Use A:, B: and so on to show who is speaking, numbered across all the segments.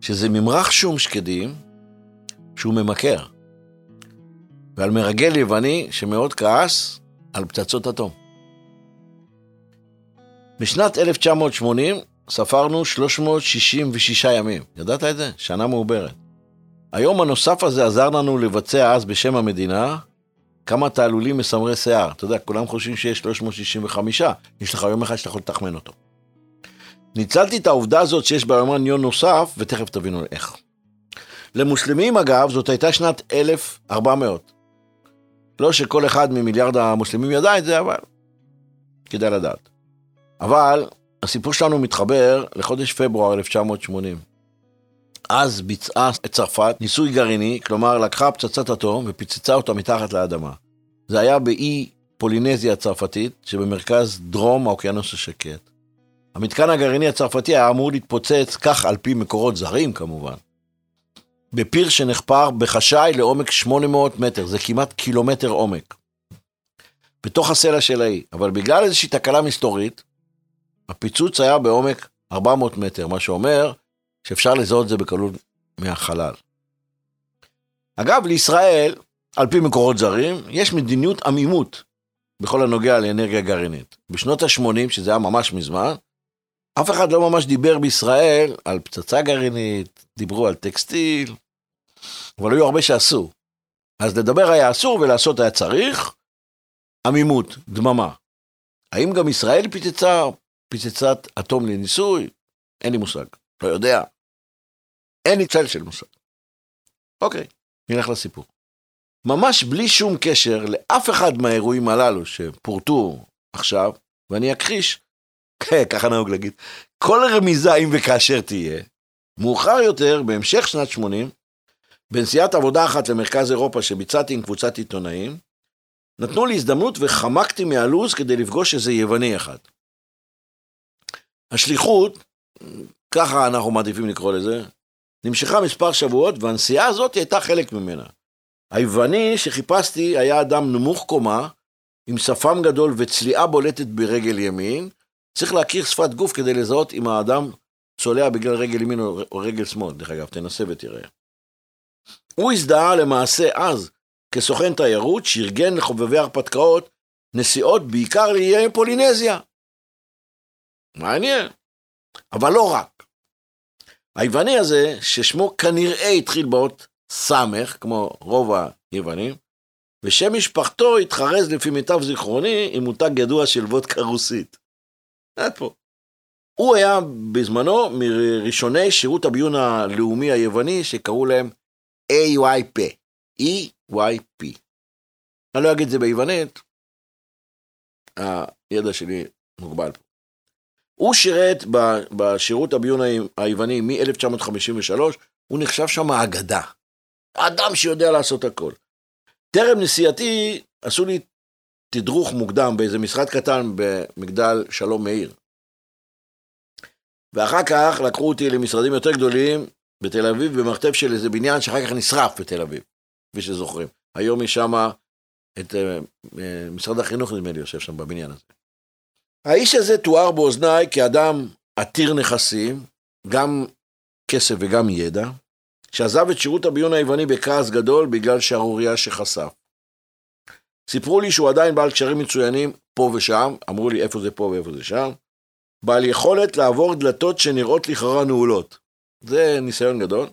A: שזה ממרח שום שקדים שהוא ממכר, ועל מרגל יווני שמאוד כעס על פצצות אטום. בשנת 1980 ספרנו 366 ימים, ידעת את זה? שנה מעוברת. היום הנוסף הזה עזר לנו לבצע אז בשם המדינה כמה תעלולים מסמרי שיער. אתה יודע, כולם חושבים שיש 365, יש לך יום אחד שאתה יכול לתחמן אותו. ניצלתי את העובדה הזאת שיש ביומן יום נוסף, ותכף תבינו איך. למוסלמים אגב, זאת הייתה שנת 1400. לא שכל אחד ממיליארד המוסלמים ידע את זה, אבל כדאי לדעת. אבל הסיפור שלנו מתחבר לחודש פברואר 1980. אז ביצעה את צרפת ניסוי גרעיני, כלומר לקחה פצצת אטום ופיצצה אותה מתחת לאדמה. זה היה באי פולינזיה הצרפתית, שבמרכז דרום האוקיינוס השקט. המתקן הגרעיני הצרפתי היה אמור להתפוצץ, כך על פי מקורות זרים כמובן, בפיר שנחפר בחשאי לעומק 800 מטר, זה כמעט קילומטר עומק. בתוך הסלע של האי, אבל בגלל איזושהי תקלה מסתורית, הפיצוץ היה בעומק 400 מטר, מה שאומר שאפשר לזהות את זה בקלות מהחלל. אגב, לישראל, על פי מקורות זרים, יש מדיניות עמימות בכל הנוגע לאנרגיה גרעינית. בשנות ה-80, שזה היה ממש מזמן, אף אחד לא ממש דיבר בישראל על פצצה גרעינית, דיברו על טקסטיל, אבל היו הרבה שעשו. אז לדבר היה אסור ולעשות היה צריך, עמימות, דממה. האם גם ישראל פיצצה פצצת אטום לניסוי? אין לי מושג, לא יודע. אין לי צל של מושג. אוקיי, נלך לסיפור. ממש בלי שום קשר לאף אחד מהאירועים הללו שפורטו עכשיו, ואני אכחיש, ככה נהוג להגיד, כל רמיזה אם וכאשר תהיה, מאוחר יותר, בהמשך שנת 80, בנסיעת עבודה אחת למרכז אירופה שביצעתי עם קבוצת עיתונאים, נתנו לי הזדמנות וחמקתי מהלו"ז כדי לפגוש איזה יווני אחד. השליחות, ככה אנחנו מעדיפים לקרוא לזה, נמשכה מספר שבועות והנסיעה הזאת הייתה חלק ממנה. היווני שחיפשתי היה אדם נמוך קומה, עם שפם גדול וצליעה בולטת ברגל ימין, צריך להכיר שפת גוף כדי לזהות אם האדם צולע בגלל רגל ימין או רגל שמאל, דרך אגב, תנסה ותראה. הוא הזדהה למעשה אז כסוכן תיירות שארגן לחובבי הרפתקאות נסיעות בעיקר לאיי פולינזיה. מעניין. אבל לא רק. היווני הזה, ששמו כנראה התחיל באות סמך, כמו רוב היוונים, ושם משפחתו התחרז לפי מיטב זיכרוני עם מותג ידוע של וודקה רוסית. עד פה. הוא היה בזמנו מראשוני שירות הביון הלאומי היווני שקראו להם AYP, EYP. אני לא אגיד את זה ביוונית, הידע שלי מוגבל. הוא שירת בשירות הביון היווני מ-1953, הוא נחשב שם אגדה. אדם שיודע לעשות הכל. טרם נסיעתי עשו לי תדרוך מוקדם באיזה משרד קטן במגדל שלום מאיר. ואחר כך לקחו אותי למשרדים יותר גדולים בתל אביב, במרתף של איזה בניין שאחר כך נשרף בתל אביב, כפי שזוכרים. היום יש שם את uh, משרד החינוך, נדמה לי, יושב שם בבניין הזה. האיש הזה תואר באוזניי כאדם עתיר נכסים, גם כסף וגם ידע, שעזב את שירות הביון היווני בכעס גדול בגלל שערורייה שחשף. סיפרו לי שהוא עדיין בעל קשרים מצוינים פה ושם, אמרו לי איפה זה פה ואיפה זה שם, בעל יכולת לעבור דלתות שנראות לכאורה נעולות. זה ניסיון גדול.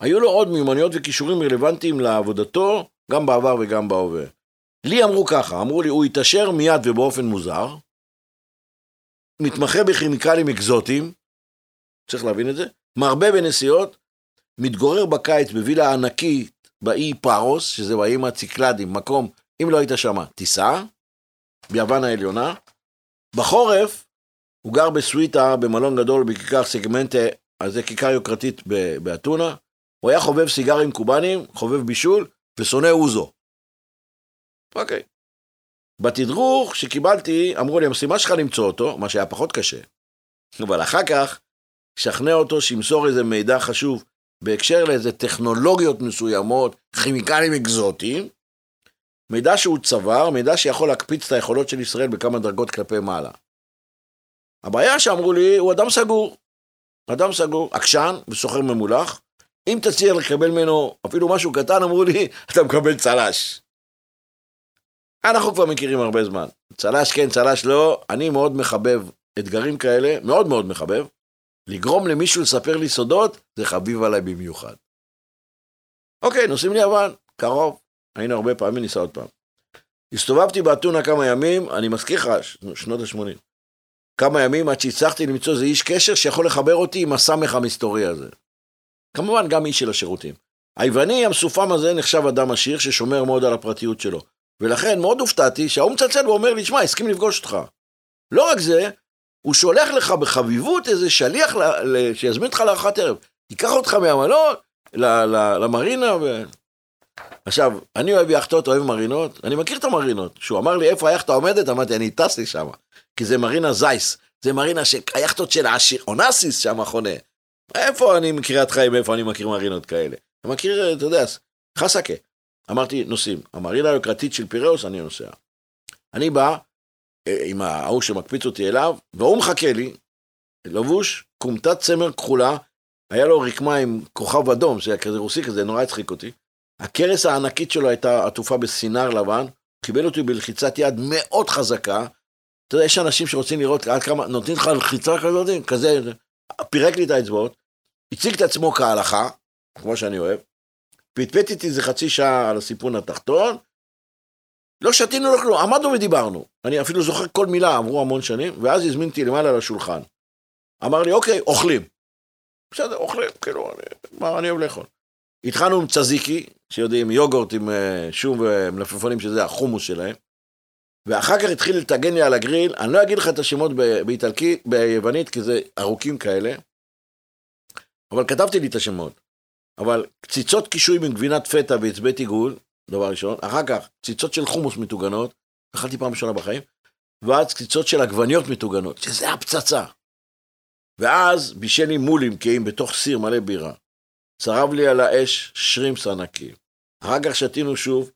A: היו לו עוד מיומנויות וכישורים רלוונטיים לעבודתו, גם בעבר וגם בהווה. לי אמרו ככה, אמרו לי, הוא התעשר מיד ובאופן מוזר, מתמחה בכימיקלים אקזוטיים, צריך להבין את זה, מרבה בנסיעות, מתגורר בקיץ בווילה ענקית באי פארוס, שזה באיים הציקלדים, מקום, אם לא היית שמה, תיסע, ביוון העליונה. בחורף, הוא גר בסוויטה במלון גדול בכיכר סגמנטה, אז זה כיכר יוקרתית באתונה. הוא היה חובב סיגרים קובאנים, חובב בישול, ושונא אוזו. אוקיי. בתדרוך שקיבלתי, אמרו לי, המשימה שלך למצוא אותו, מה שהיה פחות קשה. אבל אחר כך, שכנע אותו שימסור איזה מידע חשוב בהקשר לאיזה טכנולוגיות מסוימות, כימיקלים אקזוטיים, מידע שהוא צבר, מידע שיכול להקפיץ את היכולות של ישראל בכמה דרגות כלפי מעלה. הבעיה שאמרו לי, הוא אדם סגור. אדם סגור, עקשן וסוחר ממולח. אם תצליח לקבל ממנו אפילו משהו קטן, אמרו לי, אתה מקבל צל"ש. אנחנו כבר מכירים הרבה זמן. צל"ש כן, צל"ש לא. אני מאוד מחבב אתגרים כאלה, מאוד מאוד מחבב. לגרום למישהו לספר לי סודות, זה חביב עליי במיוחד. אוקיי, נוסעים ליוון, קרוב. היינו הרבה פעמים, ניסע עוד פעם. הסתובבתי באתונה כמה ימים, אני מזכיר לך, שנות ה-80. כמה ימים עד שהצלחתי למצוא איזה איש קשר שיכול לחבר אותי עם הסמך המסתורי הזה. כמובן גם איש של השירותים. היווני המסופם הזה נחשב אדם עשיר ששומר מאוד על הפרטיות שלו. ולכן מאוד הופתעתי שההוא מצלצל ואומר לי, שמע, הסכים לפגוש אותך. לא רק זה, הוא שולח לך בחביבות איזה שליח שיזמין אותך לארוחת ערב. ייקח אותך מהמלון למרינה ו... עכשיו, אני אוהב יאכטות, אוהב מרינות, אני מכיר את המרינות. כשהוא אמר לי איפה היאכטה עומדת, אמרתי, אני טס לי שם. כי זה מרינה זייס, זה מרינה שהיאכטות של העשיר, אונסיס שם חונה. איפה אני מקריית חיים, איפה אני מכיר מרינות כאלה? אני מכיר, אתה יודע, חסקה. אמרתי, נוסעים. המרינה היוקרתית של פיראוס, אני נוסע. אני בא עם ההוא שמקפיץ אותי אליו, והוא מחכה לי, לבוש, כומתת צמר כחולה, היה לו רקמה עם כוכב אדום, זה היה כזה רוסי כזה, נורא הצחיק אותי. הכרס הענקית שלו הייתה עטופה בסינר לבן, קיבל אותי בלחיצת יד מאוד חזקה. אתה יודע, יש אנשים שרוצים לראות עד כמה, נותנים לך לחיצה כזאת, כזה, פירק לי את האצבעות, הציג את עצמו כהלכה, כמו שאני אוהב, פטפט איתי איזה חצי שעה על הסיפון התחתון, לא שתינו לו כלום, עמדנו ודיברנו. אני אפילו זוכר כל מילה, עברו המון שנים, ואז הזמין אותי למעלה לשולחן. אמר לי, אוקיי, אוכלים. בסדר, אוכלים, כאילו, אני, מה אני אוהב לאכול. התחלנו עם צזיקי, שיודעים, יוגורט עם אה, שום ומלפפונים, שזה החומוס שלהם. ואחר כך התחיל לטגן לי על הגריל, אני לא אגיד לך את השמות באיטלקית, ביוונית, כי זה ארוכים כאלה, אבל כתבתי לי את השמות. אבל קציצות קישוי עם גבינת פטה ועצבי עיגול, דבר ראשון, אחר כך קציצות של חומוס מטוגנות, אכלתי פעם ראשונה בחיים, ואז קציצות של עגבניות מטוגנות, שזה הפצצה. ואז בישל לי מולים קהים בתוך סיר מלא בירה. צרב לי על האש שרימפס ענקים. אחר כך שתינו שוב,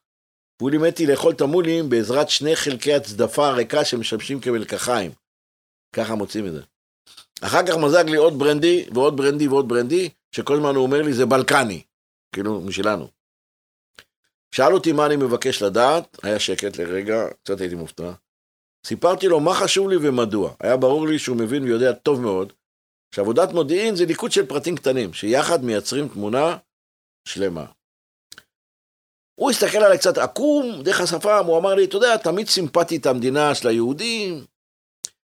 A: והוא לימד לאכול את המולים בעזרת שני חלקי הצדפה הריקה שמשמשים כמלקחיים. ככה מוצאים את זה. אחר כך מזג לי עוד ברנדי, ועוד ברנדי ועוד ברנדי, שכל הזמן הוא אומר לי זה בלקני, כאילו משלנו. שאל אותי מה אני מבקש לדעת, היה שקט לרגע, קצת הייתי מופתע. סיפרתי לו מה חשוב לי ומדוע. היה ברור לי שהוא מבין ויודע טוב מאוד שעבודת מודיעין זה ליקוד של פרטים קטנים, שיחד מייצרים תמונה שלמה. הוא הסתכל עליי קצת עקום, דרך השפם, הוא אמר לי, אתה יודע, תמיד סימפטי את המדינה של היהודים.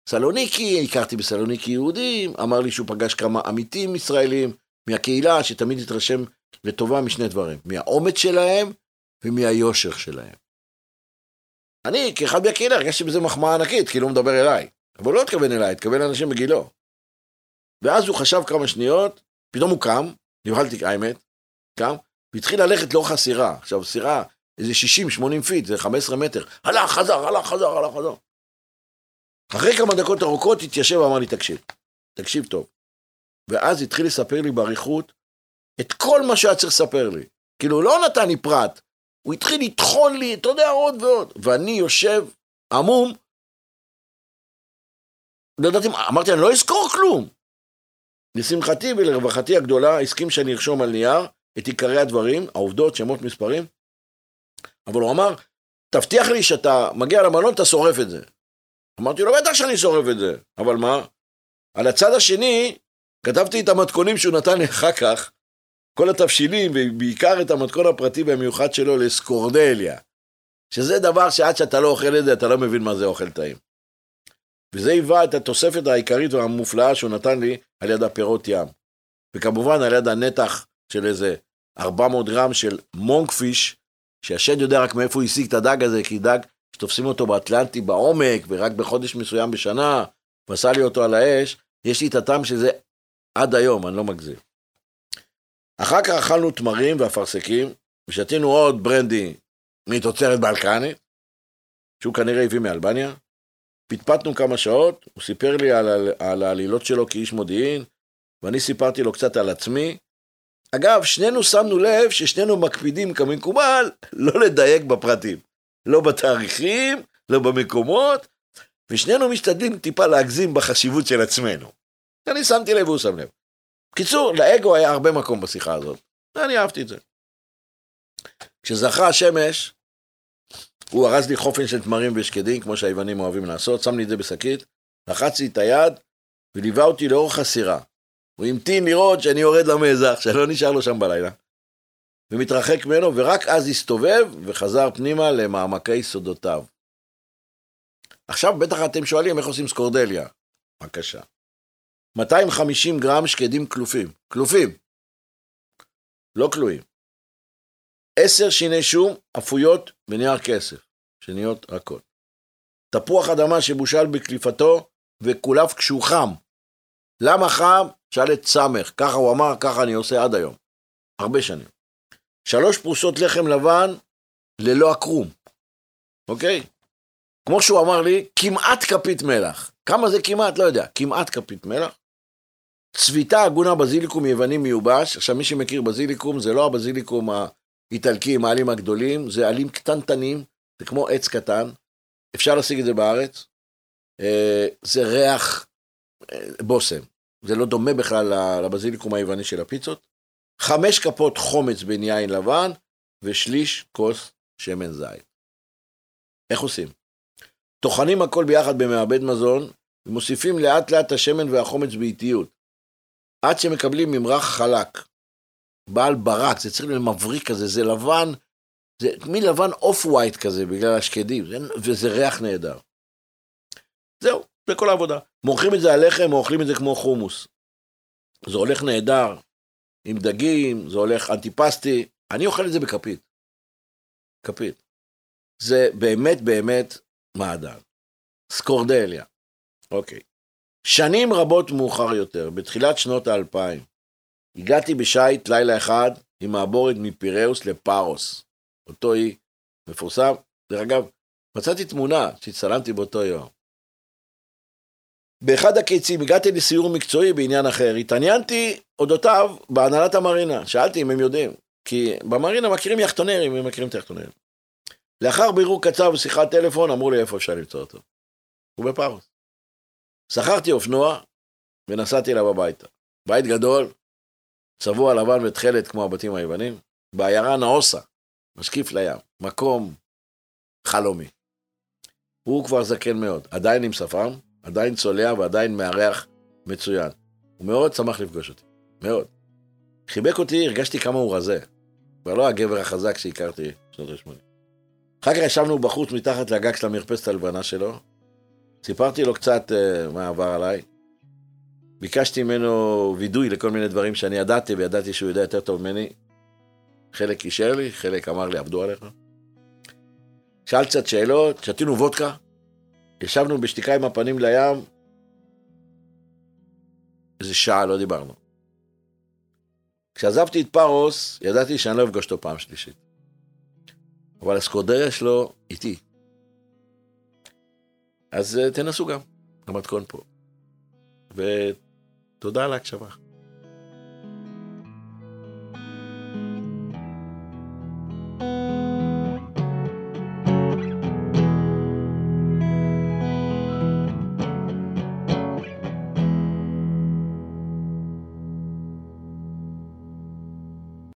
A: סלוניקי, הכרתי בסלוניקי יהודים, אמר לי שהוא פגש כמה עמיתים ישראלים מהקהילה, שתמיד התרשם לטובה משני דברים, מהאומץ שלהם ומהיושר שלהם. אני, כאחד מהקהילה, הרגשתי בזה מחמאה ענקית, כי לא מדבר אליי. אבל הוא לא התכוון אליי, התכוון לאנשים בגילו. ואז הוא חשב כמה שניות, פתאום הוא קם, נבהלתי האמת, קם, והתחיל ללכת לאורך הסירה. עכשיו, סירה, איזה 60-80 פיט, זה 15 מטר. הלך, חזר, הלך, חזר, הלך, חזר. אחרי כמה דקות ארוכות התיישב ואמר לי, תקשיב, תקשיב טוב. ואז התחיל לספר לי באריכות את כל מה שהיה צריך לספר לי. כאילו, לא נתן לי פרט, הוא התחיל לטחון לי, אתה יודע, עוד ועוד. ואני יושב עמום, לא ידעתי, אמרתי, אני לא אזכור כלום. לשמחתי ולרווחתי הגדולה, הסכים שאני ארשום על נייר את עיקרי הדברים, העובדות, שמות, מספרים, אבל הוא אמר, תבטיח לי שאתה מגיע למלון, אתה שורף את זה. אמרתי לו, בטח שאני שורף את זה, אבל מה? על הצד השני, כתבתי את המתכונים שהוא נתן לי אחר כך, כל התבשילים, ובעיקר את המתכון הפרטי והמיוחד שלו לסקורדליה, שזה דבר שעד שאתה לא אוכל את זה, אתה לא מבין מה זה אוכל טעים. וזה היווה את התוספת העיקרית והמופלאה שהוא נתן לי על יד הפירות ים. וכמובן על יד הנתח של איזה 400 גרם של מונקפיש, שהשד יודע רק מאיפה הוא השיג את הדג הזה, כי דג שתופסים אותו באטלנטי בעומק, ורק בחודש מסוים בשנה, ועשה לי אותו על האש, יש לי את הטעם שזה עד היום, אני לא מגזים. אחר כך אכלנו תמרים ואפרסקים, ושתינו עוד ברנדי מתוצרת בלקנית, שהוא כנראה הביא מאלבניה. פטפטנו כמה שעות, הוא סיפר לי על, על, על העלילות שלו כאיש מודיעין, ואני סיפרתי לו קצת על עצמי. אגב, שנינו שמנו לב ששנינו מקפידים כמקובל לא לדייק בפרטים. לא בתאריכים, לא במקומות, ושנינו משתדלים טיפה להגזים בחשיבות של עצמנו. אני שמתי לב והוא שם לב. בקיצור, לאגו היה הרבה מקום בשיחה הזאת, ואני אהבתי את זה. כשזכה השמש, הוא ארז לי חופן של תמרים ושקדים, כמו שהיוונים אוהבים לעשות, שם לי את זה בשקית, לחץ לי את היד, וליווה אותי לאורך הסירה. הוא המתין לראות שאני יורד למזח, שלא נשאר לו שם בלילה. ומתרחק ממנו, ורק אז הסתובב וחזר פנימה למעמקי סודותיו. עכשיו בטח אתם שואלים איך עושים סקורדליה. בבקשה. 250 גרם שקדים כלופים. כלופים. לא כלואים. 10 שיני שום אפויות בנייר כסף, שניות רכות. תפוח אדמה שבושל בקליפתו וקולף כשהוא חם. למה חם? שאל את סמך, ככה הוא אמר, ככה אני עושה עד היום. הרבה שנים. שלוש פרוסות לחם לבן ללא עקרום, אוקיי? כמו שהוא אמר לי, כמעט כפית מלח. כמה זה כמעט? לא יודע. כמעט כפית מלח. צביתה הגונה בזיליקום יווני מיובש. עכשיו, מי שמכיר בזיליקום, זה לא הבזיליקום האיטלקי עם העלים הגדולים, זה עלים קטנטנים, זה כמו עץ קטן. אפשר להשיג את זה בארץ. אה, זה ריח אה, בושם. זה לא דומה בכלל לבזיליקום היווני של הפיצות. חמש כפות חומץ בין יין לבן ושליש כוס שמן זית. איך עושים? טוחנים הכל ביחד במעבד מזון ומוסיפים לאט לאט את השמן והחומץ באיטיות. עד שמקבלים ממרח חלק, בעל ברק, זה צריך להיות מבריק כזה, זה לבן, זה מין לבן אוף ווייט כזה בגלל השקדים, וזה ריח נהדר. זהו, זה כל העבודה. מורחים את זה על לחם או אוכלים את זה כמו חומוס. זה הולך נהדר, עם דגים, זה הולך אנטיפסטי, אני אוכל את זה בכפית. כפית. זה באמת באמת מעדן. סקורדליה. אוקיי. שנים רבות מאוחר יותר, בתחילת שנות האלפיים, הגעתי בשייט לילה אחד עם מעבורת מפיראוס לפארוס. אותו אי מפורסם. דרך אגב, מצאתי תמונה שהצטלמתי באותו יום. באחד הקיצים הגעתי לסיור מקצועי בעניין אחר, התעניינתי אודותיו בהנהלת המרינה, שאלתי אם הם יודעים, כי במרינה מכירים יחטונרים, הם מכירים את היחטונרים. לאחר בירור קצר ושיחת טלפון, אמרו לי איפה אפשר למצוא אותו. הוא בפארוס. שכרתי אופנוע ונסעתי אליו הביתה. בית גדול, צבוע לבן ותכלת כמו הבתים היוונים, בעיירה נאוסה, משקיף לים, מקום חלומי. הוא כבר זקן מאוד, עדיין עם שפם, עדיין צולע ועדיין מארח מצוין. הוא מאוד שמח לפגוש אותי, מאוד. חיבק אותי, הרגשתי כמה הוא רזה. כבר לא הגבר החזק שהכרתי בשנות ה-80. אחר כך ישבנו בחוץ מתחת לגג של המרפסת הלבנה שלו, סיפרתי לו קצת uh, מה עבר עליי. ביקשתי ממנו וידוי לכל מיני דברים שאני ידעתי, וידעתי שהוא יודע יותר טוב ממני. חלק אישר לי, חלק אמר לי, עבדו עליך. שאל קצת שאלות, שתינו וודקה, ישבנו בשתיקה עם הפנים לים, איזה שעה לא דיברנו. כשעזבתי את פארוס, ידעתי שאני לא אפגוש אותו פעם שלישית. אבל הסקודריה שלו איתי. אז אה, תנסו גם, המתכון פה. ותודה על ההקשבה.